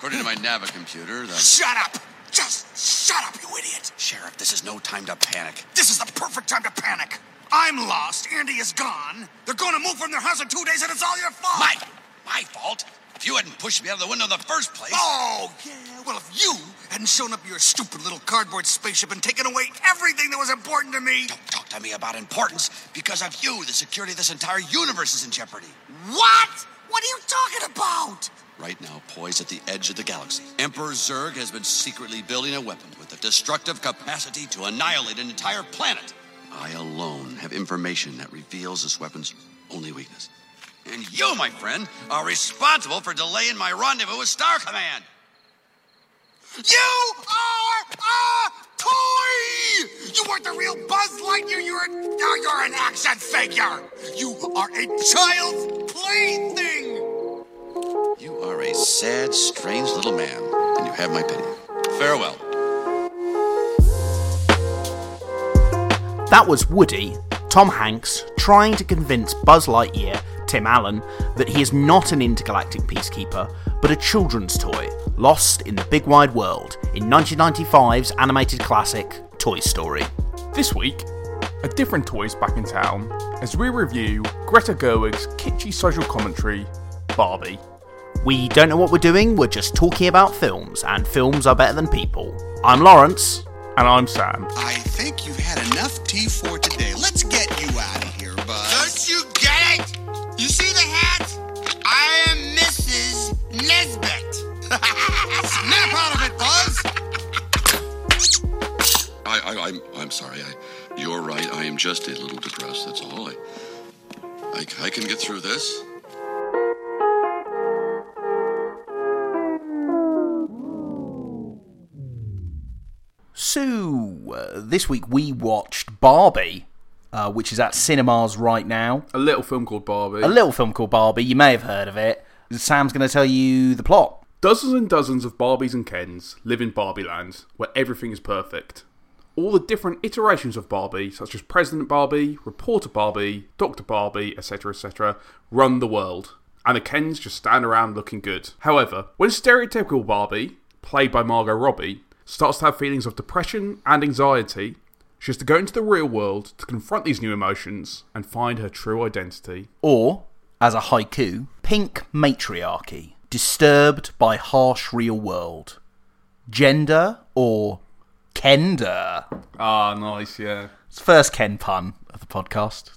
According to my Nava computer, the. Shut up! Just shut up, you idiot! Sheriff, this is no time to panic. This is the perfect time to panic. I'm lost. Andy is gone. They're going to move from their house in two days, and it's all your fault. My, my fault. If you hadn't pushed me out of the window in the first place. Oh, yeah. Well, if you hadn't shown up your stupid little cardboard spaceship and taken away everything that was important to me. Don't talk to me about importance. Because of you, the security of this entire universe is in jeopardy. What? What are you talking about? Right now, poised at the edge of the galaxy, Emperor Zurg has been secretly building a weapon with the destructive capacity to annihilate an entire planet. I alone have information that reveals this weapon's only weakness. And you, my friend, are responsible for delaying my rendezvous with Star Command. You are a toy! You weren't the real Buzz Lightyear. You're, a, you're an action figure. You are a child's plaything. You are a sad, strange little man, and you have my pity. Farewell. That was Woody, Tom Hanks, trying to convince Buzz Lightyear, Tim Allen, that he is not an intergalactic peacekeeper, but a children's toy, lost in the big wide world in 1995's animated classic Toy Story. This week, a different toy's back in town as we review Greta Gerwig's kitschy social commentary, Barbie. We don't know what we're doing, we're just talking about films, and films are better than people. I'm Laurence. And I'm Sam. I think you've had enough tea for today. Let's get you out of here, Buzz. Don't you get it? You see the hat? I am Mrs. Nesbit. Snap out of it, Buzz! I, I, I'm, I'm sorry. I, you're right. I am just a little depressed. That's all. I, I, I can get through this. So, uh, this week we watched Barbie, uh, which is at cinemas right now. A little film called Barbie. A little film called Barbie, you may have heard of it. Sam's going to tell you the plot. Dozens and dozens of Barbies and Kens live in Barbie Land, where everything is perfect. All the different iterations of Barbie, such as President Barbie, Reporter Barbie, Dr. Barbie, etc., etc., run the world, and the Kens just stand around looking good. However, when stereotypical Barbie, played by Margot Robbie, starts to have feelings of depression and anxiety, she has to go into the real world to confront these new emotions and find her true identity. Or, as a haiku, pink matriarchy, disturbed by harsh real world. Gender or Kender? Ah, nice, yeah. It's the first Ken pun of the podcast.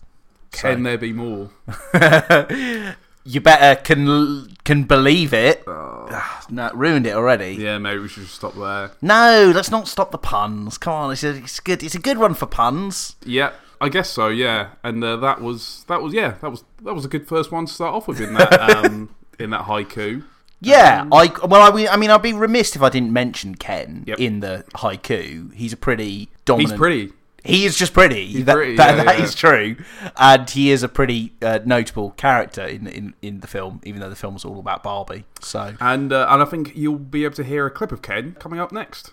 Can there be more? You better can can believe it. Ah, no, ruined it already. Yeah, maybe we should stop there. No, let's not stop the puns. Come on, it's, a, it's good. It's a good one for puns. Yeah, I guess so. Yeah, and uh, that was that was yeah that was that was a good first one to start off with in that um, in that haiku. Yeah, I well, I, I mean, I'd be remiss if I didn't mention Ken Yep. in the haiku. He's a pretty dominant. He's pretty. He is just pretty. He's that pretty, that- yeah, that yeah. is true, and he is a pretty uh, notable character in, in in the film, even though the film's all about Barbie. So And uh, and I think you'll be able to hear a clip of Ken coming up next.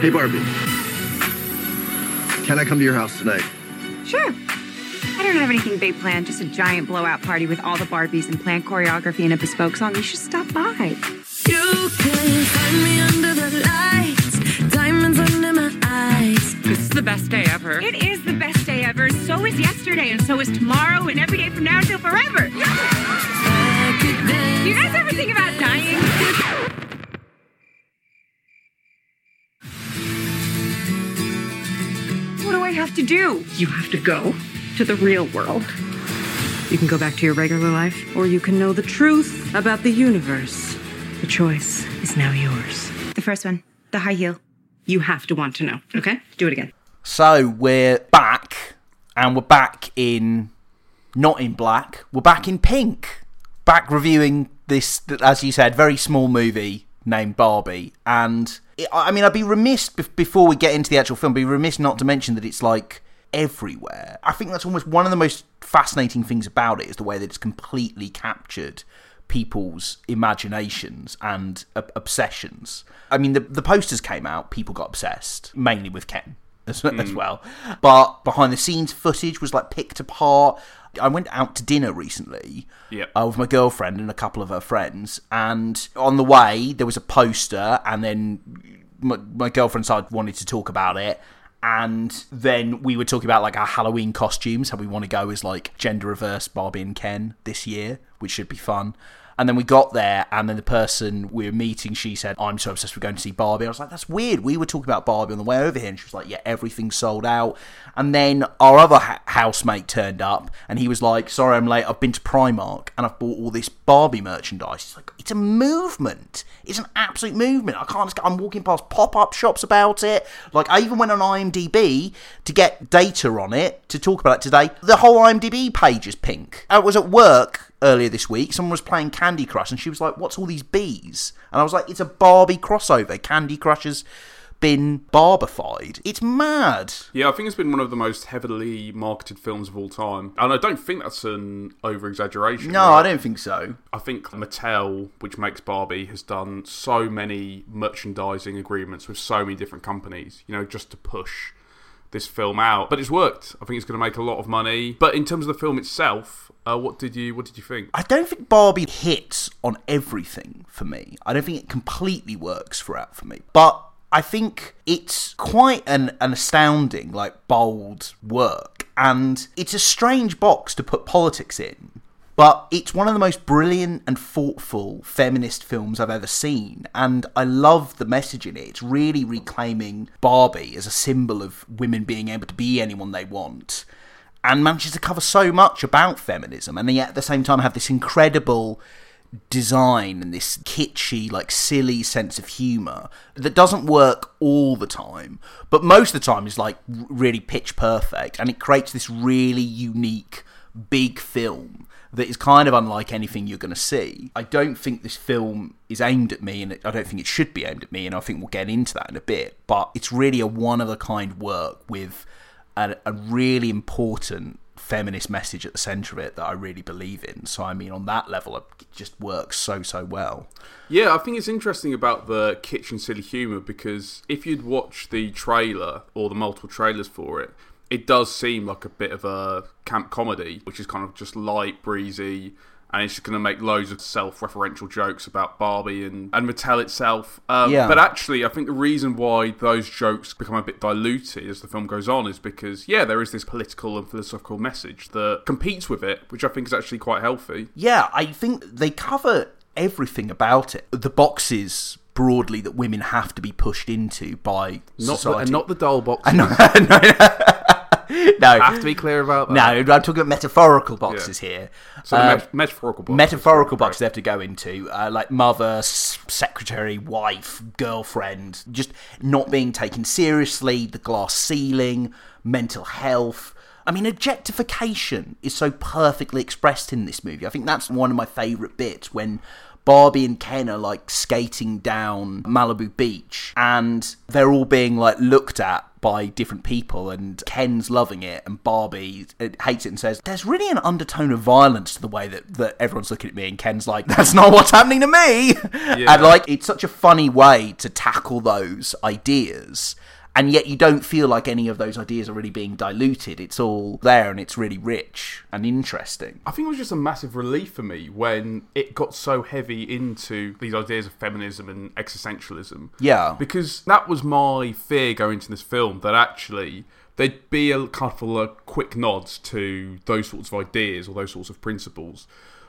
Hey, Barbie. Can I come to your house tonight? Sure. I don't have anything big planned, just a giant blowout party with all the Barbies and planned choreography and a bespoke song. You should stop by. You can find me under the lights, best day ever. It is the best day ever. So is yesterday, and so is tomorrow, and every day from now until forever. I could dance. Do you guys ever think about dying? What do I have to do? You have to go to the real world. You can go back to your regular life, or you can know the truth about the universe. The choice is now yours. The first one, the high heel. You have to want to know, okay? Do it again. So we're back, and we're back in not in black. We're back in pink. Back reviewing this, as you said, very small movie named Barbie, and it, I mean, I'd be remiss bef- before we get into the actual film. Be remiss not to mention that it's like everywhere. I think that's almost one of the most fascinating things about it is the way that it's completely captured people's imaginations and ob- obsessions. I mean, the the posters came out, people got obsessed, mainly with Ken as, as well. But behind the scenes footage was like picked apart. I went out to dinner recently Yep. uh, with my girlfriend and a couple of her friends, and on the way there was a poster, and then my, my girlfriend started wanting to talk about it. And then we were talking about like our Halloween costumes, how we want to go as like gender reverse Barbie and Ken this year, which should be fun. And then we got there, and then the person we were meeting, she said, I'm so obsessed with going to see Barbie. I was like, that's weird. We were talking about Barbie on the way over here. And she was like, yeah, everything's sold out. And then our other ha- housemate turned up, and he was like, sorry, I'm late. I've been to Primark, and I've bought all this Barbie merchandise. It's like, it's a movement. It's an absolute movement. I can't, I'm walking past pop up shops about it. Like, I even went on IMDb to get data on it to talk about it today. The whole IMDb page is pink. I was at work earlier this week. Someone was playing Candy Crush, and she was like, "What's all these bees?" And I was like, "It's a Barbie crossover. Candy Crush has been barbified. It's mad." Yeah, I think it's been one of the most heavily marketed films of all time. And I don't think that's an over exaggeration. No, I don't think so. I think Mattel, which makes Barbie, has done so many merchandising agreements with so many different companies, you know, just to push this film out. But it's worked. I think it's going to make a lot of money. But in terms of the film itself, uh, what did you what did you think? I don't think Barbie hits on everything for me. I don't think it completely works throughout for me. But I think it's quite an, an astounding, like bold work. And it's a strange box to put politics in. But it's one of the most brilliant and thoughtful feminist films I've ever seen. And I love the message in it. It's really reclaiming Barbie as a symbol of women being able to be anyone they want and manages to cover so much about feminism and yet at the same time have this incredible design and this kitschy like silly sense of humor that doesn't work all the time but most of the time is like really pitch perfect and it creates this really unique big film that is kind of unlike anything you're going to see. I don't think this film is aimed at me, and I don't think it should be aimed at me, and I think we'll get into that in a bit. But it's really a one of a kind work with a, a really important feminist message at the centre of it that I really believe in. So, I mean, on that level, it just works so, so well. Yeah, I think it's interesting about the kitchen silly humour because if you'd watch the trailer or the multiple trailers for it, it does seem like a bit of a camp comedy, which is kind of just light, breezy, and it's just going to make loads of self-referential jokes about Barbie and, and Mattel itself. Um, Yeah. But actually, I think the reason why those jokes become a bit diluted as the film goes on is because, yeah, there is this political and philosophical message that competes with it, which I think is actually quite healthy. Yeah, I think they cover everything about it. The boxes broadly that women have to be pushed into by Not the, society. and not the doll box. I know, no, no, no. Have to be clear about that. No, I'm talking about metaphorical boxes here. So the Uh, met- metaphorical boxes. metaphorical Right. boxes they have to go into, uh, like mother, s- secretary, wife, girlfriend, just not being taken seriously, the glass ceiling, mental health. I mean, objectification is so perfectly expressed in this movie. I think that's one of my favourite bits when Barbie and Ken are like skating down Malibu Beach and they're all being like looked at by different people and Ken's loving it and Barbie uh, hates it and says there's really an undertone of violence to the way that, that everyone's looking at me. And Ken's like that's not what's happening to me. And like it's such a funny way to tackle those ideas and yet you don't feel like any of those ideas are really being diluted it's all there and it's really rich and interesting I think it was just a massive relief for me when it got so heavy into these ideas of feminism and existentialism. Yeah. Because that was my fear going into this film that actually there'd be a couple of quick nods to those sorts of ideas or those sorts of principles.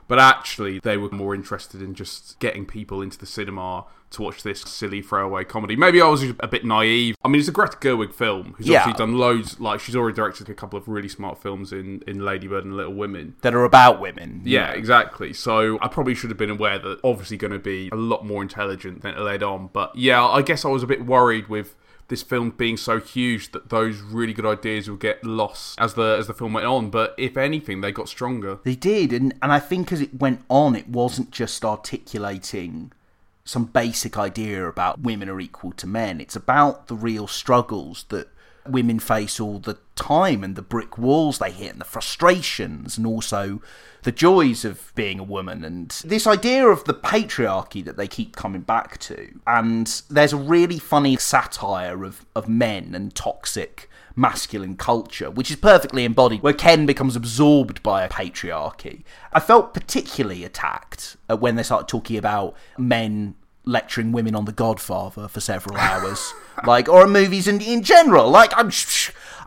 But actually, they were more interested in just getting people into the cinema to watch this silly throwaway comedy. Maybe I was a bit naive. I mean, it's a Greta Gerwig film who's Yeah. obviously done loads. Like, she's already directed a couple of really smart films in, in Lady Bird and Little Women. that are about women Yeah, exactly. So I probably should have been aware that obviously going to be a lot more intelligent than it led on. But yeah, I guess I was a bit worried with this film being so huge that those really good ideas would get lost as the as the film went on. But if anything, they got stronger. They did, and and I think as it went on, it wasn't just articulating some basic idea about women are equal to men. It's about the real struggles that women face all the time and the brick walls they hit and the frustrations and also the joys of being a woman and this idea of the patriarchy that they keep coming back to. And there's a really funny satire of, of men and toxic masculine culture, which is perfectly embodied, where Ken becomes absorbed by a patriarchy. I felt particularly attacked uh, when they started talking about men lecturing women on The Godfather for several hours, like or movies in in general. Like I'm,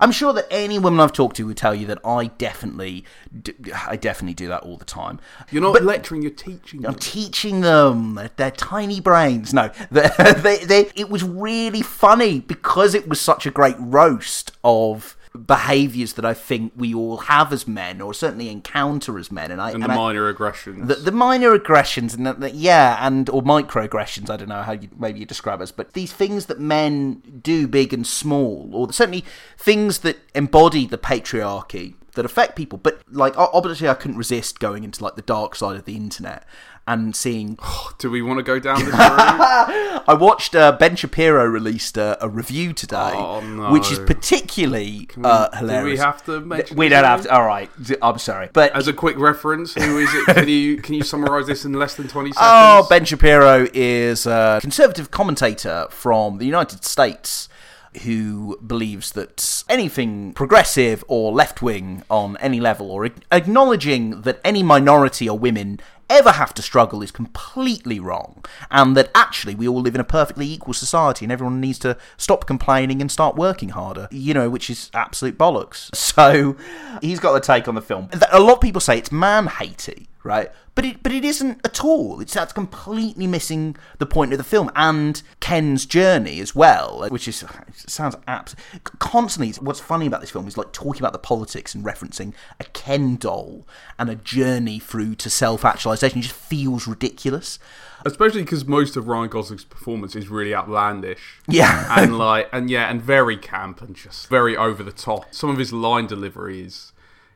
I'm sure that any woman I've talked to would tell you that I definitely, d- I definitely do that all the time. You're not lecturing, you're teaching. I'm them. teaching them their, their tiny brains. No, they, they, they, it was really funny because it was such a great roast of behaviours that I think we all have as men, or certainly encounter as men, and I and the and I- minor aggressions. the, the minor aggressions and the, the- yeah and or microaggressions i don't know how you maybe you describe us but these things that men do big and small or certainly things that embody the patriarchy that affect people but like obviously i couldn't resist going into like the dark side of the internet and seeing Do we want to go down this road? I watched uh, Ben Shapiro released a, a review today, Oh, no. which is particularly we- uh, do we have to mention We don't have to. All right, I'm sorry, but As a quick reference, who is it? Can you can you summarise this in less than twenty seconds? Oh, Ben Shapiro is a conservative commentator from the United States who believes that anything progressive or left wing on any level, or acknowledging that any minority or women ever have to struggle is completely wrong, and that actually we all live in a perfectly equal society and everyone needs to stop complaining and start working harder, you know, which is absolute bollocks. So he's got the take on the film. A lot of people say it's man hatey, right? But it, but it isn't at all. It's that's completely missing the point of the film and Ken's journey as well, which is sounds abs- constantly. What's funny about this film is like talking about the politics and referencing a Ken doll and a journey through to self-actualization. It just feels ridiculous. Especially because most of Ryan Gosling's performance is really outlandish. Yeah. and like, and yeah, and very camp and just very over the top. Some of his line delivery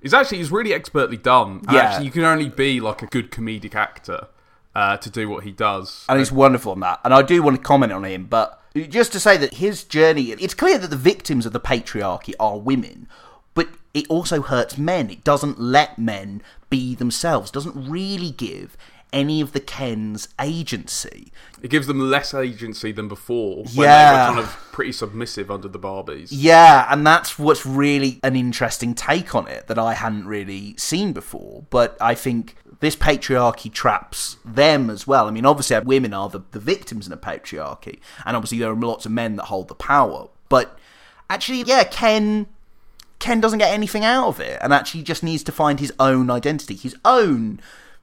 is actually is really expertly done. Yeah. actually, you can only be like a good comedic actor uh, to do what he does. and he's wonderful on that. And I do want to comment on him, but just to say that his journey, it's clear that the victims of the patriarchy are women, but it also hurts men. It doesn't let men be themselves, doesn't really give any of the Kens agency. It gives them less agency than before when they Yeah. were kind of pretty submissive under the Barbies. Yeah, and that's what's really an interesting take on it that I hadn't really seen before. But I think this patriarchy traps them as well. I mean, obviously, women are the, the victims in a patriarchy, and obviously, there are lots of men that hold the power. But actually, yeah, Ken. Ken doesn't get anything out of it, and actually just needs to find his own identity, his own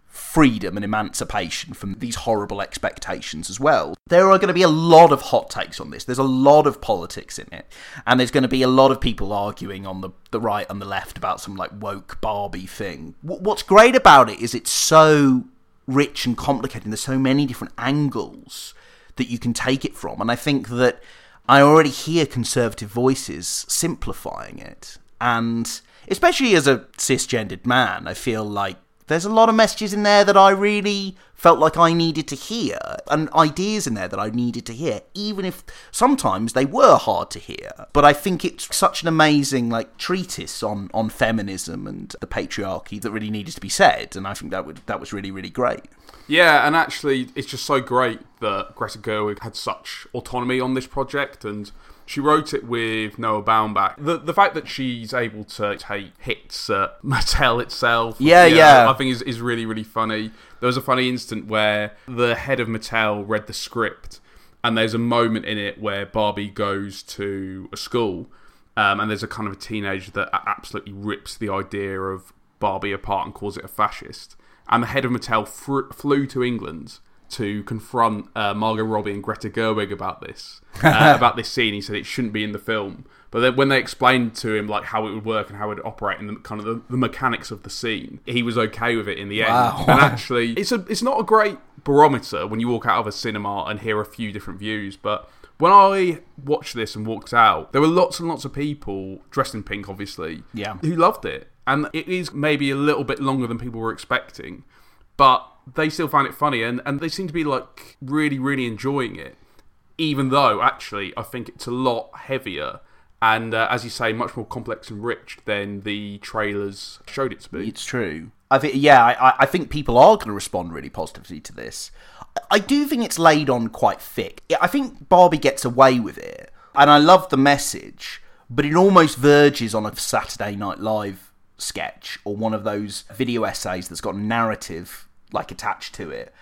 freedom and emancipation from these horrible expectations as well. There are going to be a lot of hot takes on this. There's a lot of politics in it. And there's going to be a lot of people arguing on the, the right and the left about some like woke Barbie thing. W- what's great about it is it's so rich and complicated. and There's so many different angles that you can take it from. And I think that I already hear conservative voices simplifying it. And especially as a cisgendered man, I feel like there's a lot of messages in there that I really felt like I needed to hear, and ideas in there that I needed to hear, even if sometimes they were hard to hear. But I think it's such an amazing like treatise on on feminism and the patriarchy that really needed to be said, and I think that would that was really really great. Yeah, and actually, it's just so great that Greta Gerwig had such autonomy on this project, and she wrote it with Noah Baumbach. The the fact that she's able to take hits at Mattel itself, Yeah, know, yeah. I think is is really really funny. There was a funny instant where the head of Mattel read the script, and there's a moment in it where Barbie goes to a school, um, and there's a kind of a teenager that absolutely rips the idea of Barbie apart and calls it a fascist. And the head of Mattel fr- flew to England to confront uh, Margot Robbie and Greta Gerwig about this, uh, about this scene. He said it shouldn't be in the film. But then when they explained to him like how it would work and how it would operate and the kind of the, the mechanics of the scene, he was okay with it in the end. Wow. And actually, it's a it's not a great barometer when you walk out of a cinema and hear a few different views, but when I watched this and walked out, there were lots and lots of people dressed in pink, obviously, Yeah. who loved it. And it is maybe a little bit longer than people were expecting, but they still find it funny and, and they seem to be like really, really enjoying it. Even though, actually, I think it's a lot heavier and, uh, as you say, much more complex and rich than the trailers showed it to be. It's true. I think, yeah, I, I- I think people are going to respond really positively to this. I do think it's laid on quite thick. I think Barbie gets away with it, and I love the message. but it almost verges on a Saturday Night Live sketch or one of those video essays that's got narrative like attached to it.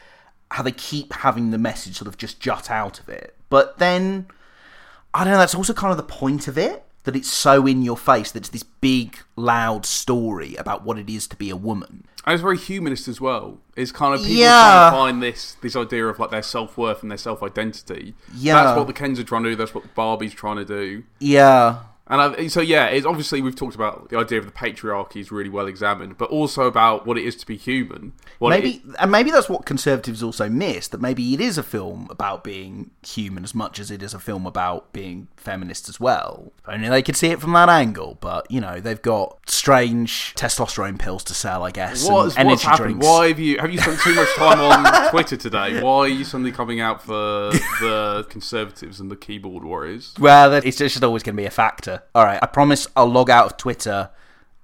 How they keep having the message sort of just jut out of it, but then I don't know. That's also kind of the point of it that it's so in your face that it's this big, loud story about what it is to be a woman. And it's very humanist as well. It's kind of people Yeah. trying to find this this idea of like their self worth and their self identity. Yeah. that's what the Kens are trying to do. That's what Barbie's trying to do. Yeah, And I, so yeah, it's obviously we've talked about the idea of the patriarchy is really well examined, but also about what it is to be human. What maybe and maybe that's what conservatives also miss that maybe it is a film about being human as much as it is a film about being feminist as well only they could see it from that angle but you know they've got strange testosterone pills to sell i guess and What's, energy what's happened? Why have you have you spent too much time on Twitter today? Why are you suddenly coming out for the conservatives and the keyboard warriors? well it's just always going to be a factor all right i promise i'll log out of twitter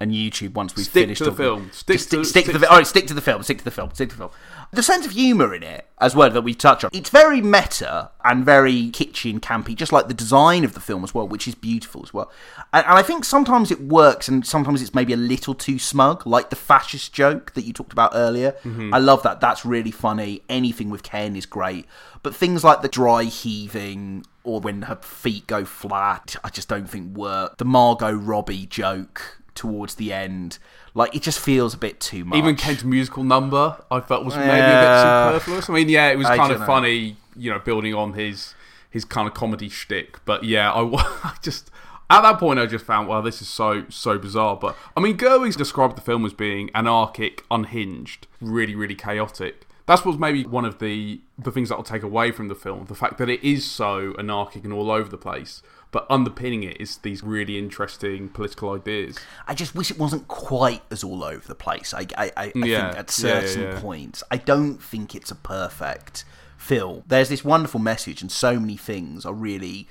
and youtube once we've Stick finished to the talking- film. Stick Just to- stick, to stick- the all right oh, stick to the film stick to the film stick to the film. The sense of humour in it as well that we touch on it's very meta and very kitschy and campy just like the design of the film as well which is beautiful as well. And, and i think sometimes it works and sometimes it's maybe a little too smug like the fascist joke that you talked about earlier. Mm-hmm. I love that. That's really funny. Anything with ken is great. But things like the dry heaving or when her feet go flat i just don't think work. The margot robbie joke towards the end like it just feels a bit too much Even Ken's musical number, I felt was maybe a bit superfluous. I mean, yeah, it was I kind of know. funny, you know, building on his his kind of comedy shtick. But yeah, I, I just at that point I just found, wow, this is so so bizarre. But I mean, Gerwig's described the film as being anarchic, unhinged, really really chaotic. That's what's maybe one of the the things that I'll take away from the film: the fact that it is so anarchic and all over the place. But underpinning it is these really interesting political ideas. I just wish it wasn't quite as all over the place. I, I, I, I Yeah, think at yeah, yeah, certain yeah. points, I don't think it's a perfect film. There's this wonderful message, and so many things are really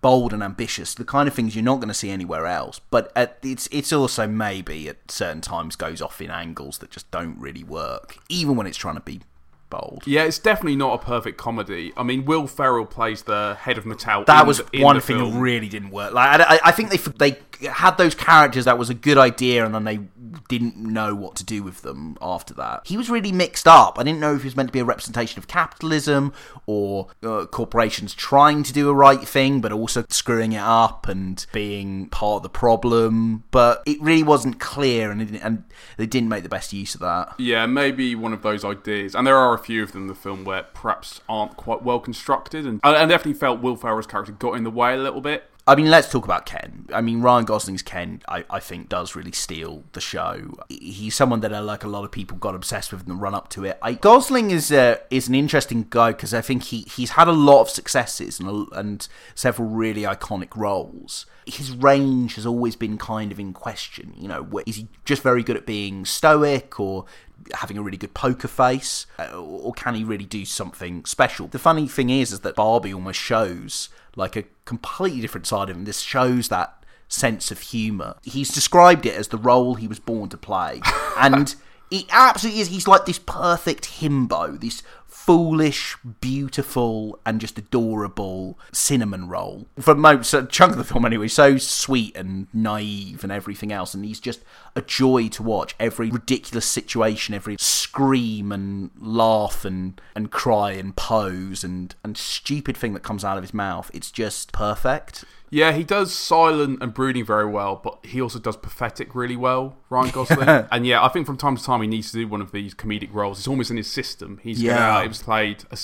bold and ambitious. The kind of things you're not going to see anywhere else. But at, it's it's also maybe at certain times goes off in angles that just don't really work, even when it's trying to be bold. Yeah, it's definitely not a perfect comedy. I mean, Will Ferrell plays the head of Mattel. That was the- one thing film. that really didn't work. Like I, I- I think they they had those characters that was a good idea, and then they didn't know what to do with them after that. He was really mixed up. I didn't know if he was meant to be a representation of capitalism or uh, corporations trying to do a right thing, but also screwing it up and being part of the problem. But it really wasn't clear, and it, and they didn't make the best use of that. Yeah, maybe one of those ideas, and there are a few of them in the film where perhaps aren't quite well constructed, and I I definitely felt Will Ferrell's character got in the way a little bit. I mean, let's talk about Ken. I mean, Ryan Gosling's Ken, I, I think, does really steal the show. He's someone that, uh, like a lot of people, got obsessed with in the run up to it. I, Gosling is uh, is an interesting guy because I think he, he's had a lot of successes and, a- and several really iconic roles. His range has always been kind of in question. You know, is he just very good at being stoic or having a really good poker face, uh, or can he really do something special? The funny thing is, is that Barbie almost shows like a completely different side of him. This shows that sense of humour. He's described it as the role he was born to play, and it absolutely is. He's like this perfect himbo, this foolish, beautiful, and just adorable cinnamon roll for most a chunk of the film anyway. So sweet and naive and everything else, and he's just a joy to watch. Every ridiculous situation, every scream and laugh and and cry and pose and and stupid thing that comes out of his mouth. It's just perfect. Yeah, he does silent and brooding very well, but he also does pathetic really well, Ryan Gosling. and yeah, I think from time to time he needs to do one of these comedic roles. It's almost in his system. He's Yeah. He was played a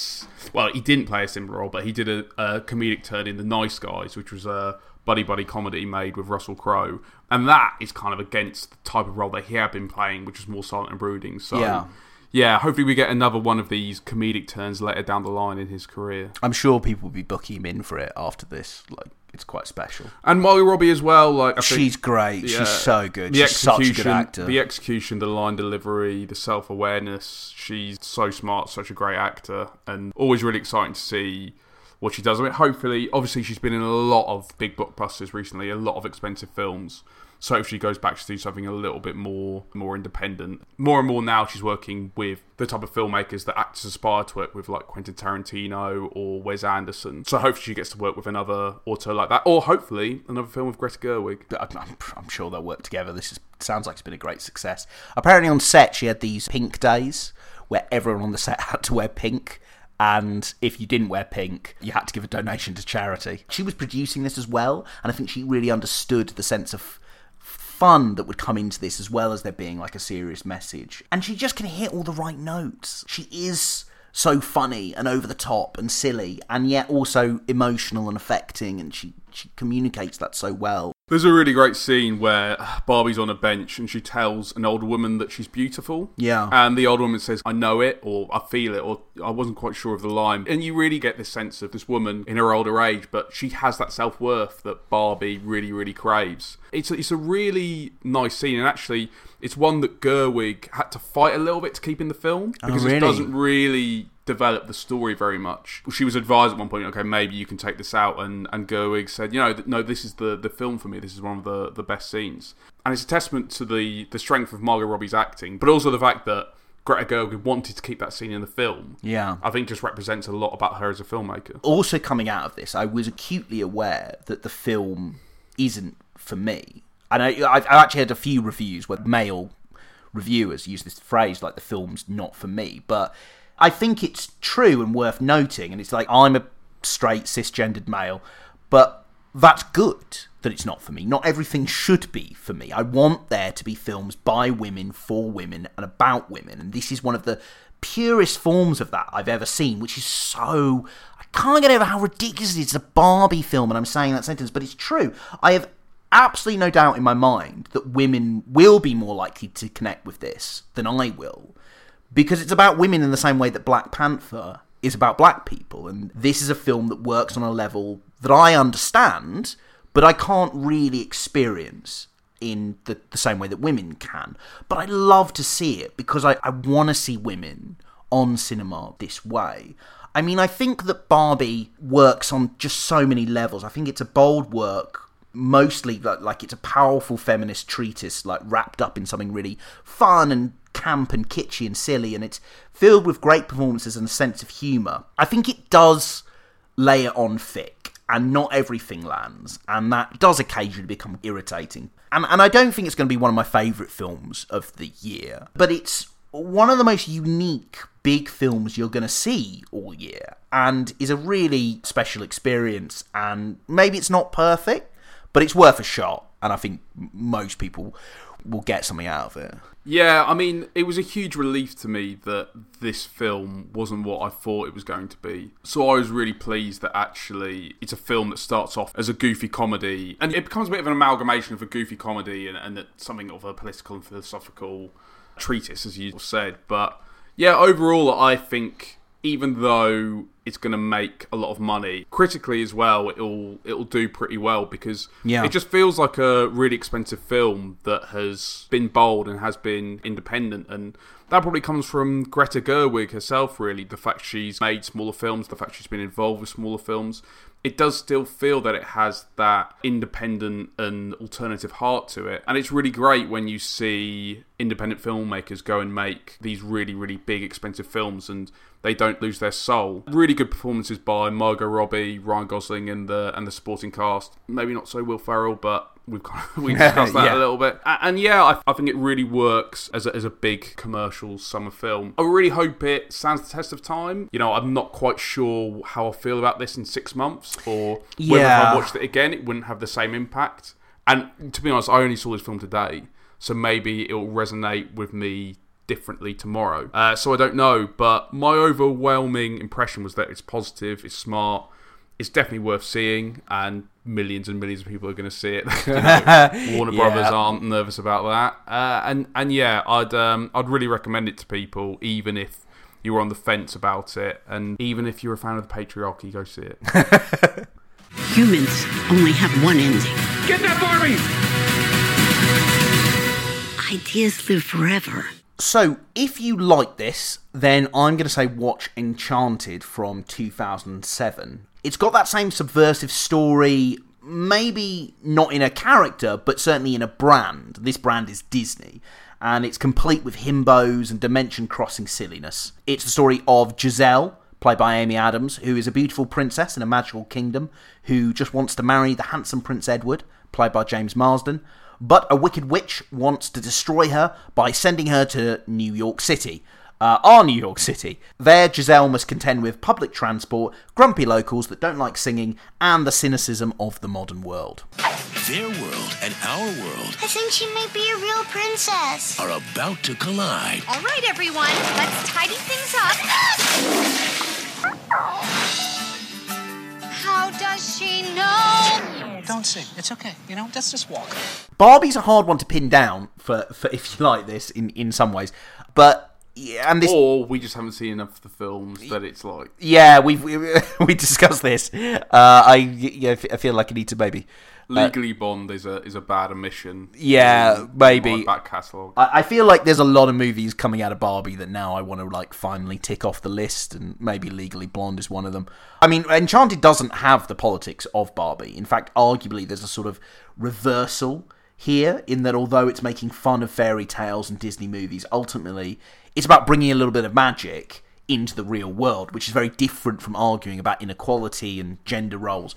well, he didn't play a similar role, but he did a, a comedic turn in The Nice Guys, which was a buddy buddy comedy made with Russell Crowe, and that is kind of against the type of role that he had been playing, which was more silent and brooding. So. Yeah. Yeah, hopefully we get another one of these comedic turns later down the line in his career. I'm sure people will be booking him in for it after this. Like it's quite special. And Margot Robbie as well. Like think- She's great. She's so good. The She's such a good actor. The execution, the line delivery, the self awareness. She's so smart, such a great actor, and always really exciting to see what she does. I mean, hopefully, obviously, she's been in a lot of big blockbusters recently, a lot of expensive films. So she goes back to do something a little bit more more independent, more and more now she's working with the type of filmmakers that actors aspire to work with, like Quentin Tarantino or Wes Anderson. So hopefully she gets to work with another auteur like that, or hopefully another film with Greta Gerwig. I'm, I'm- I'm sure they'll work together. This is, sounds like it's been a great success. Apparently, on set, she had these pink days where everyone on the set had to wear pink. And if you didn't wear pink, you had to give a donation to charity. She was producing this as well, and I think she really understood the sense of fun that would come into this as well as there being like a serious message. And she just can hit all the right notes. She is so funny and over the top and silly and yet also emotional and affecting and she she communicates that so well. There's a really great scene where uh, Barbie's on a bench and she tells an old woman that she's beautiful. Yeah. And the old woman says, I know it, or I feel it, or I wasn't quite sure of the line. And you really get this sense of this woman in her older age, but she has that self worth that Barbie really, really craves. It's a, it's a really nice scene, and actually, it's one that Gerwig had to fight a little bit to keep in the film because oh, really? it doesn't really develop the story very much. She was advised at one point, okay, maybe you can take this out, and and Gerwig said, you know, th- no, this is the the film for me. This is one of the the best scenes, and it's a testament to the the strength of Margot Robbie's acting, but also the fact that. Greta Gerwig wanted to keep that scene in the film. Yeah. I think just represents a lot about her as a filmmaker. Also, coming out of this, I was acutely aware that the film isn't for me. And I, I've actually had a few reviews where male reviewers use this phrase like the film's not for me. But I think it's true and worth noting. And it's like, I'm a straight, cisgendered male, but that's good that it's not for me. Not everything should be for me. I want there to be films by women, for women, and about women. And this is one of the purest forms of that I've ever seen, which is so. I can't get over how ridiculous it is. It's a Barbie film, and I'm saying that sentence, but it's true. I have absolutely no doubt in my mind that women will be more likely to connect with this than I will because it's about women in the same way that Black Panther is about black people. And this is a film that works on a level that I understand, but I can't really experience in the, the same way that women can. But I love to see it because I, I want to see women on cinema this way. I mean, I think that Barbie works on just so many levels. I think it's a bold work mostly like, like it's a powerful feminist treatise like wrapped up in something really fun and camp and kitschy and silly and it's filled with great performances and a sense of humor i think it does lay it on thick and not everything lands and that does occasionally become irritating. And, and i don't think it's going to be one of my favourite films of the year but it's one of the most unique big films you're going to see all year and is a really special experience. And maybe it's not perfect but it's worth a shot, and I think most people will get something out of it. Yeah, I mean, it was a huge relief to me that this film wasn't what I thought it was going to be. So I was really pleased that actually it's a film that starts off as a goofy comedy, and it becomes a bit of an amalgamation of a goofy comedy and, and something of a political and philosophical treatise, as you said. But yeah, overall, I think even though it's going to make a lot of money. Critically as well it'll it'll do pretty well because Yeah. it just feels like a really expensive film that has been bold and has been independent. And that probably comes from Greta Gerwig herself really the fact she's made smaller films the fact she's been involved with smaller films it does still feel that it has that independent and alternative heart to it. And it's really great when you see independent filmmakers go and make these really, really big, expensive films and they don't lose their soul. Really good performances by Margot Robbie, Ryan Gosling, and the and the supporting cast. Maybe not so Will Ferrell, but we've kind of, we discussed that Yeah. a little bit. And yeah, I, I think it really works as a, as a big commercial summer film. I really hope it stands the test of time. You know, I'm not quite sure how I feel about this in six months, or whether if I watched it again, it wouldn't have the same impact. And to be honest, I only saw this film today, so maybe it'll resonate with me differently tomorrow. Uh, so I don't know, but my overwhelming impression was that it's positive, it's smart, it's definitely worth seeing, and millions and millions of people are going to see it. You know, Warner Yeah. Brothers aren't nervous about that, uh, and and yeah, I'd um, I'd really recommend it to people, even if you were on the fence about it, and even if you're a fan of the patriarchy, go see it. Humans only have one ending. Get that Barbie! Ideas live forever. So, if you like this, then I'm going to say watch Enchanted from 2007. It's got that same subversive story, maybe not in a character, but certainly in a brand. This brand is Disney, and it's complete with himbos and dimension crossing silliness. It's the story of Giselle, played by Amy Adams, who is a beautiful princess in a magical kingdom who just wants to marry the handsome Prince Edward, played by James Marsden. But a wicked witch wants to destroy her by sending her to New York City, uh, our New York City. There, Giselle must contend with public transport, grumpy locals that don't like singing, and the cynicism of the modern world. Their world and our world I think she may be a real princess. are about to collide. All right, everyone, let's tidy things up. How does she know? Don't sing. It's okay. You know, let's just walk. Barbie's a hard one to pin down for, for if you like this in, in some ways, but yeah, and this or we just haven't seen enough of the films that it's like. yeah we've we, we discussed this. Uh, I yeah I feel like I need to maybe Uh, Legally Blonde is a is a bad omission. Yeah, um, maybe. back catalogue. I, I feel like there's a lot of movies coming out of Barbie that now I want to like finally tick off the list, and maybe Legally Blonde is one of them. I mean, Enchanted doesn't have the politics of Barbie. In fact, arguably, there's a sort of reversal here in that although it's making fun of fairy tales and Disney movies, ultimately it's about bringing a little bit of magic into the real world, which is very different from arguing about inequality and gender roles.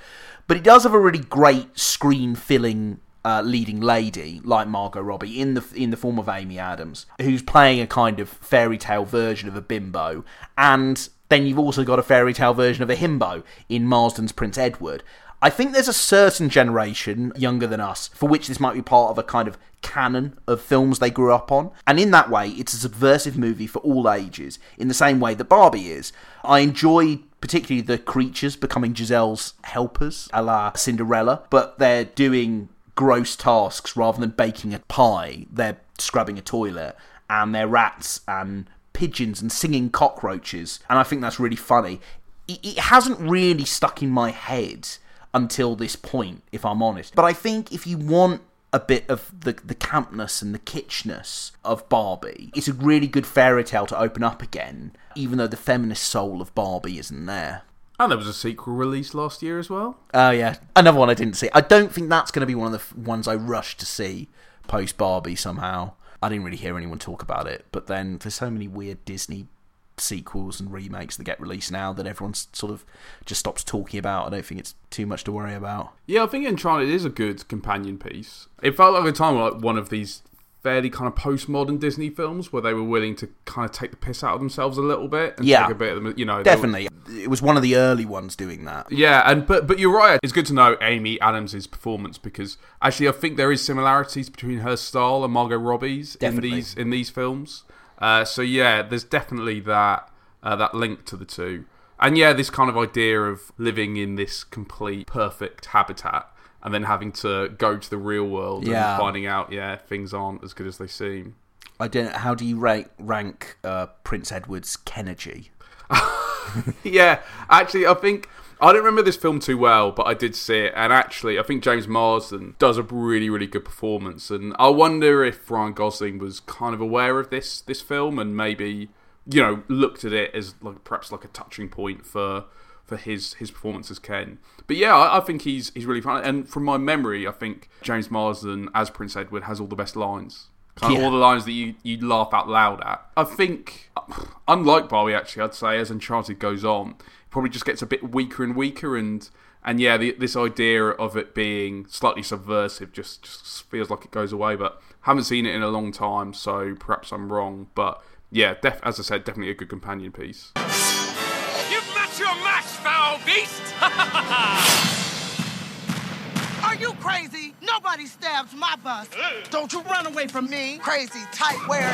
But it does have a really great screen filling uh, leading lady like Margot Robbie in the in the form of Amy Adams, who's playing a kind of fairy tale version of a bimbo, and then you've also got a fairy tale version of a himbo in Marsden's Prince Edward. I think there's a certain generation younger than us for which this might be part of a kind of canon of films they grew up on. And in that way, it's a subversive movie for all ages, in the same way that Barbie is. I enjoy particularly the creatures becoming Giselle's helpers, a la Cinderella, but they're doing gross tasks rather than baking a pie. They're scrubbing a toilet, and they're rats and pigeons and singing cockroaches. And I think that's really funny. It, hasn't really stuck in my head until this point, if I'm honest. But I think if you want a bit of the the campness and the kitschness of Barbie, it's a really good fairy tale to open up again, even though the feminist soul of Barbie isn't there. And there was a sequel released last year as well. Oh yeah, another one I didn't see. I don't think that's going to be one of the f- ones I rushed to see post Barbie somehow. I didn't really hear anyone talk about it, but then there's so many weird Disney sequels and remakes that get released now that everyone sort of just stops talking about. I don't think it's too much to worry about. Yeah, I think Enchanted is a good companion piece. It felt like a time like one of these fairly kind of postmodern Disney films where they were willing to kind of take the piss out of themselves a little bit and Yeah. take a bit of them, you know. they were- Definitely, it was one of the early ones doing that. Yeah, and but but you're right. It's good to know Amy Adams' performance because actually I think there is similarities between her style and Margot Robbie's Definitely. in these in these films. Uh, so yeah, there's definitely that uh, that link to the two, and yeah, this kind of idea of living in this complete perfect habitat and then having to go to the real world Yeah. and finding out yeah things aren't as good as they seem. I don't. How do you rank rank uh, Prince Edward's Kenergy? yeah, actually, I think I don't remember this film too well, but I did see it, and actually, I think James Marsden does a really, really good performance, and I wonder if Ryan Gosling was kind of aware of this this film and maybe you know looked at it as like perhaps like a touching point for for his his performance as Ken. But yeah, I, I think he's he's really fun, and from my memory, I think James Marsden as Prince Edward has all the best lines. Kind of Yeah. all the lines that you you laugh out loud at. I think, unlike Barbie, actually, I'd say as Enchanted goes on, probably just gets a bit weaker and weaker, and and yeah, the, this idea of it being slightly subversive just just feels like it goes away. But haven't seen it in a long time, so perhaps I'm wrong. But yeah, def- as I said, definitely a good companion piece. You've met your match, foul beast! Are you crazy? Nobody stabs my bus. Don't you run away from me, crazy tight wearer.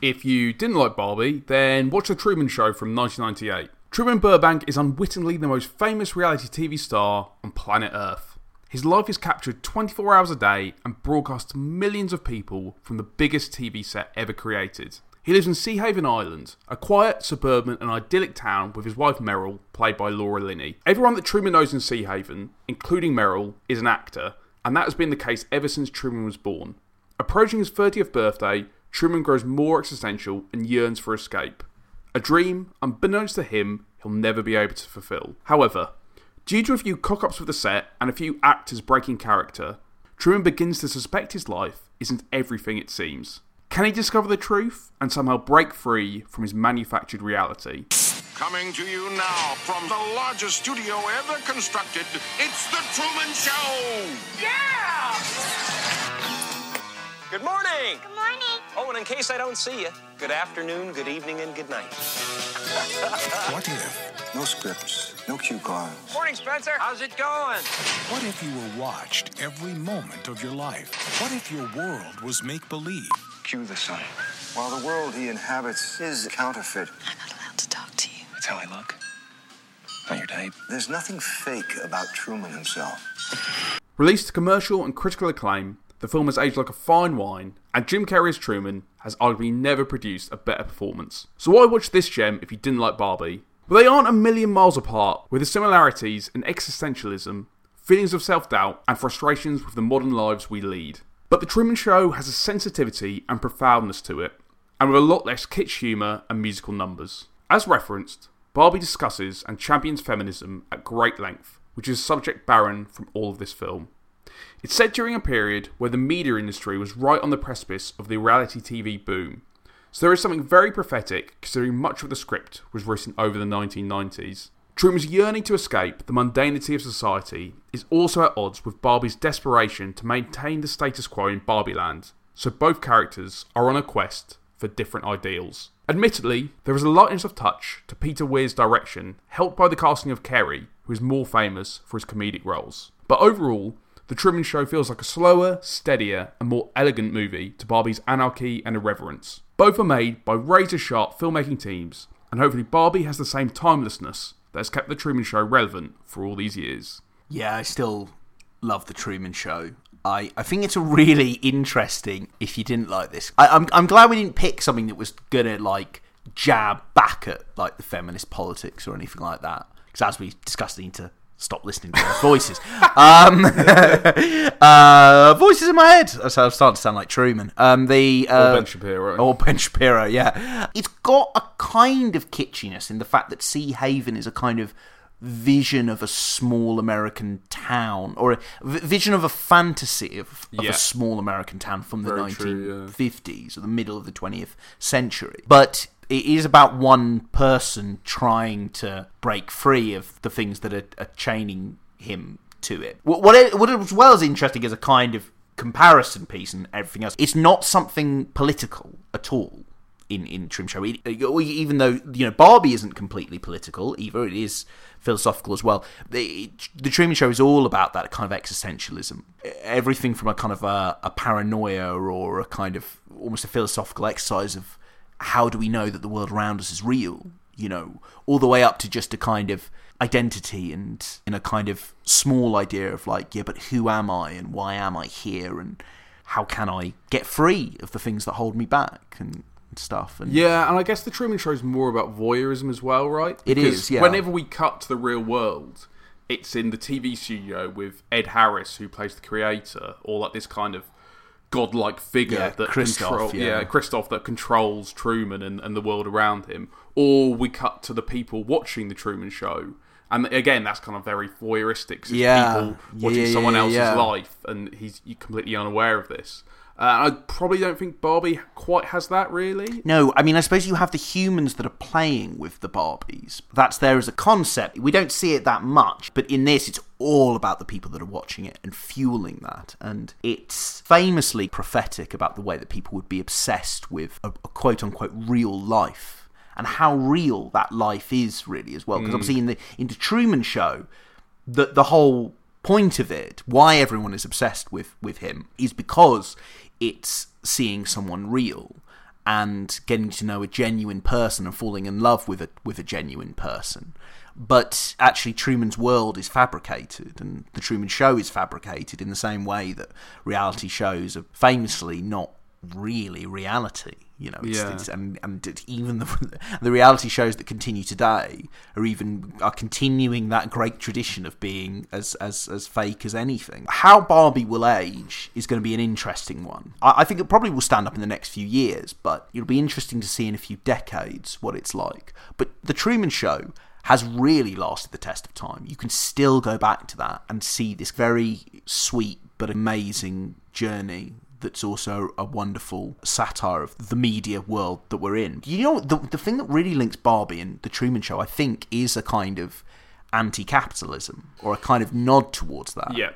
If you didn't like Barbie, then watch The Truman Show from 1998. Truman Burbank is unwittingly the most famous reality TV star on planet Earth. His life is captured 24 hours a day and broadcast to millions of people from the biggest TV set ever created. He lives in Seahaven Island, a quiet, suburban, and idyllic town with his wife Meryl, played by Laura Linney. Everyone that Truman knows in Sea Haven, including Meryl, is an actor, and that has been the case ever since Truman was born. Approaching his 30th birthday, Truman grows more existential and yearns for escape. A dream, unbeknownst to him, he'll never be able to fulfill. However, Due to a few cock ups with the set and a few actors breaking character, Truman begins to suspect his life isn't everything it seems. Can he discover the truth and somehow break free from his manufactured reality? Coming to you now from the largest studio ever constructed, it's The Truman Show! Yeah! Good morning! Good morning. Oh, and in case I don't see you, good afternoon, good evening, and good night. What if? No scripts, no cue cards. Morning, Spencer. How's it going? What if you were watched every moment of your life? What if your world was make believe? Cue the sun. While the world he inhabits is counterfeit. I'm not allowed to talk to you. That's how I look. Not your type. There's nothing fake about Truman himself. Released to commercial and critical acclaim, the film has aged like a fine wine, and Jim Carrey's Truman has arguably never produced a better performance. So why watch this gem if you didn't like Barbie? But they aren't a million miles apart, with the similarities in existentialism, feelings of self doubt, and frustrations with the modern lives we lead. But The Truman Show has a sensitivity and profoundness to it, and with a lot less kitsch humour and musical numbers. As referenced, Barbie discusses and champions feminism at great length, which is a subject barren from all of this film. It's set during a period where the media industry was right on the precipice of the reality TV boom, so there is something very prophetic considering much of the script was written over the 1990s. Truman's yearning to escape the mundanity of society is also at odds with Barbie's desperation to maintain the status quo in Barbieland, so both characters are on a quest for different ideals. Admittedly, there is a lightness of touch to Peter Weir's direction, helped by the casting of Carrey, who is more famous for his comedic roles. But overall, The Truman Show feels like a slower, steadier, and more elegant movie to Barbie's anarchy and irreverence. Both are made by razor sharp filmmaking teams, and hopefully Barbie has the same timelessness that has kept The Truman Show relevant for all these years. Yeah, I still love the Truman Show. I, I think it's a really interesting. If you didn't like this, I, I'm I'm glad we didn't pick something that was gonna like jab back at like the feminist politics or anything like that. Because as we discussed, I need to stop listening to those voices. um, uh, voices in my head. So I'm starting to sound like Truman. Um, the uh, Or Ben Shapiro. Or Ben Shapiro. Yeah, it's got a kind of kitschiness in the fact that Seahaven is a kind of vision of a small American town, or a vision of a fantasy of, of Yeah. a small American town from the Very true, 1950s or the middle of the 20th century. But it is about one person trying to break free of the things that are, are chaining him to it. What, what, it, as well as interesting as a kind of comparison piece and everything else, it's not something political at all in in Truman Show. Even though you know Barbie isn't completely political either, it is philosophical as well. The, the Truman Show is all about that kind of existentialism. Everything from a kind of a, a paranoia or a kind of almost a philosophical exercise of how do we know that the world around us is real? You know, all the way up to just a kind of identity and in a kind of small idea of like, yeah, but who am I and why am I here and how can I get free of the things that hold me back and, stuff. And Yeah, and I guess the Truman Show is more about voyeurism as well, right? It Because is, yeah. Whenever we cut to the real world, it's in the TV studio with Ed Harris, who plays the creator, or like this kind of godlike figure Yeah, that Christof, control, yeah. Christof that controls Truman and, and the world around him. Or we cut to the people watching the Truman Show. And again, that's kind of very voyeuristic. Yeah. people watching yeah, someone else's yeah. life, and he's completely unaware of this. Uh, I probably don't think Barbie quite has that, really. No, I mean, I suppose you have the humans that are playing with the Barbies. That's there as a concept. We don't see it that much, but in this, it's all about the people that are watching it and fueling that. And it's famously prophetic about the way that people would be obsessed with a, a quote unquote real life and how real that life is, really, as well. Because Mm. obviously, in the, in the Truman Show, the, the whole point of it, why everyone is obsessed with, with him, is because it's seeing someone real and getting to know a genuine person and falling in love with a with a genuine person. But actually, Truman's world is fabricated, and the Truman Show is fabricated in the same way that reality shows are famously not really reality. You know, it's, Yeah. it's, and and it- even the the reality shows that continue today are even are continuing that great tradition of being as as as fake as anything. How Barbie will age is going to be an interesting one. I, I think it probably will stand up in the next few years, but it'll be interesting to see in a few decades what it's like. But the Truman Show has really lasted the test of time. You can still go back to that and see this very sweet but amazing journey that's also a wonderful satire of the media world that we're in. You know, the, the thing that really links Barbie and The Truman Show, I think, is a kind of anti capitalism or a kind of nod towards that. Yeah.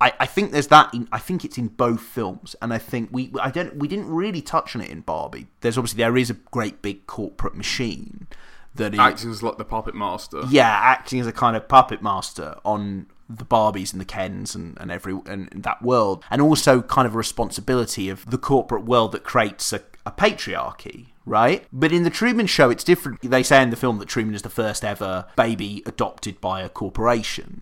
I, I think there's that. In, I think it's in both films, and I think we I don't we didn't really touch on it in Barbie. There's obviously there is a great big corporate machine that is Acting as like the puppet master. yeah acting as a kind of puppet master on the Barbies and the Kens and, and every and that world, and also kind of a responsibility of the corporate world that creates a, a patriarchy. Right, but in the Truman Show, it's different. They say in the film that Truman is the first ever baby adopted by a corporation,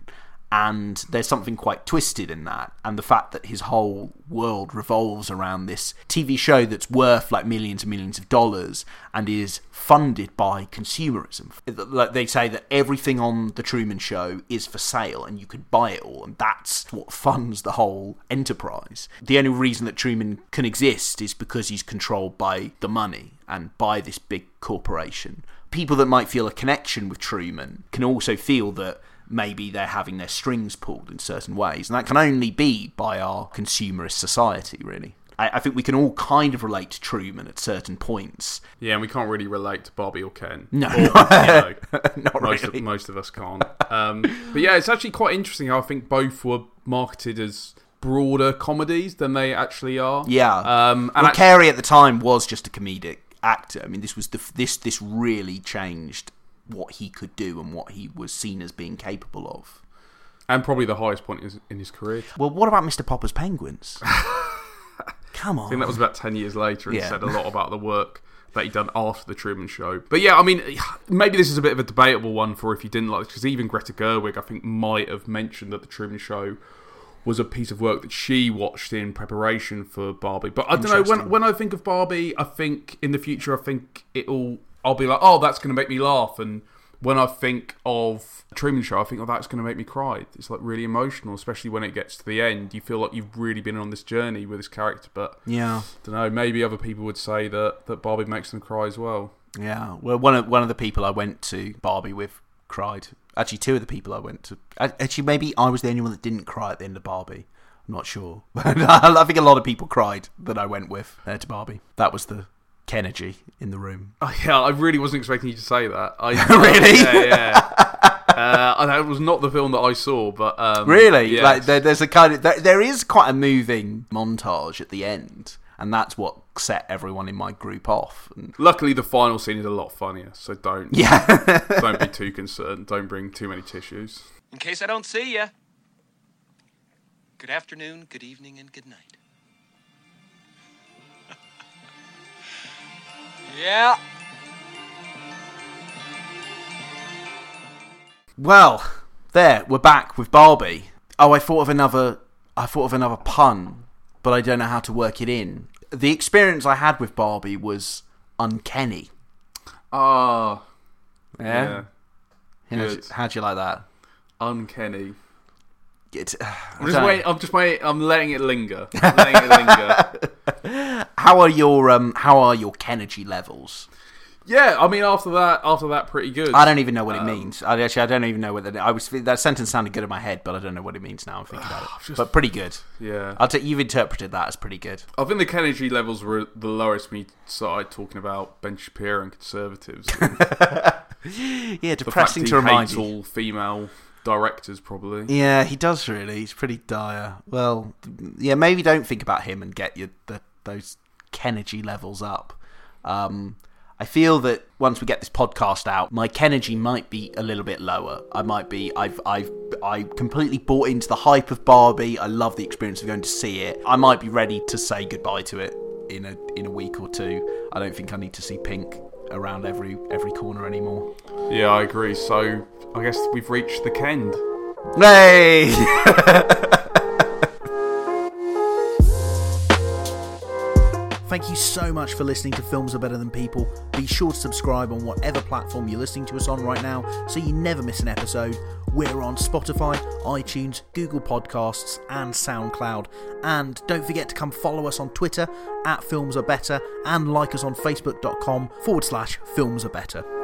and there's something quite twisted in that and the fact that his whole world revolves around this TV show that's worth like millions and millions of dollars and is funded by consumerism. Like they say that everything on the Truman show is for sale and you can buy it all and that's what funds the whole enterprise. The only reason that Truman can exist is because he's controlled by the money and by this big corporation. People that might feel a connection with Truman can also feel that maybe they're having their strings pulled in certain ways. And that can only be by our consumerist society, really. I, I think we can all kind of relate to Truman at certain points. Yeah, and we can't really relate to Barbie or Ken. No, Or, you know, Not most, really. of, most of us can't. Um, but yeah, it's actually quite interesting how I think both were marketed as broader comedies than they actually are. Yeah. Um, and well, act- Carrey at the time was just a comedic actor. I mean, this was the this this really changed what he could do and what he was seen as being capable of. and probably the highest point in his, in his career. Well, what about Mr. Popper's Penguins? Come on. I think that was about 10 years later and Yeah. said a lot about the work that he'd done after The Truman Show. But yeah, I mean, maybe this is a bit of a debatable one for if you didn't like this, because even Greta Gerwig, I think, might have mentioned that The Truman Show was a piece of work that she watched in preparation for Barbie. But I don't know, when, when I think of Barbie, I think in the future, I think it'll, I'll be like, oh, that's going to make me laugh. And when I think of Truman Show, I think, oh, that's going to make me cry. It's like really emotional, especially when it gets to the end. You feel like you've really been on this journey with this character. But Yeah. don't know. Maybe other people would say that that Barbie makes them cry as well. Yeah, well, one of one of the people I went to Barbie with cried. Actually, two of the people I went to. Actually, maybe I was the only one that didn't cry at the end of Barbie. I'm not sure. I think a lot of people cried that I went with uh, to Barbie. That was the Kenergy in the room. Oh, yeah, I really wasn't expecting you to say that. I, Really? Yeah, yeah. uh, that was not the film that I saw, but um, Really, yes. like there, there's a kind of there, there is quite a moving montage at the end, and that's what set everyone in my group off. And Luckily, the final scene is a lot funnier, so don't Yeah. don't be too concerned. Don't bring too many tissues. In case I don't see you. Good afternoon, good evening, and good night. Yeah. Well, there we're back with Barbie. Oh, I thought of another. I thought of another pun, but I don't know how to work it in. The experience I had with Barbie was uncanny. Ah, Yeah. yeah. How'd you, Good. how'd you like that? Uncanny. It, I'm just waiting. I'm just waiting. I'm letting it linger. I'm letting it linger. How are your um? How are your Kenergy levels? Yeah, I mean, after that, after that, pretty good. I don't even know what it Um, means. I actually I don't even know whether I was that sentence sounded good in my head, but I don't know what it means now. I'm thinking about it, but pretty good. Yeah. I'll take you've interpreted that as pretty good. I think the Kenergy levels were the lowest when you started talking about Ben Shapiro and conservatives. Yeah, depressing to remind hates you. all female directors, probably. Yeah, he does really. He's pretty dire. Well, yeah, maybe don't think about him and get your the, those Kenergy levels up. Um, I feel that once we get this podcast out, my Kenergy might be a little bit lower. I might be. I've I've I completely bought into the hype of Barbie. I love the experience of going to see it. I might be ready to say goodbye to it in a in a week or two. I don't think I need to see pink around every every corner anymore. Yeah, I agree. So I guess we've reached the Kend. Hey! Thank you so much for listening to Films Are Better Than People. Be sure to subscribe on whatever platform you're listening to us on right now so you never miss an episode. We're on Spotify, iTunes, Google Podcasts, and SoundCloud. And don't forget to come follow us on Twitter at Films Are Better and like us on Facebook.com forward slash Films Are Better.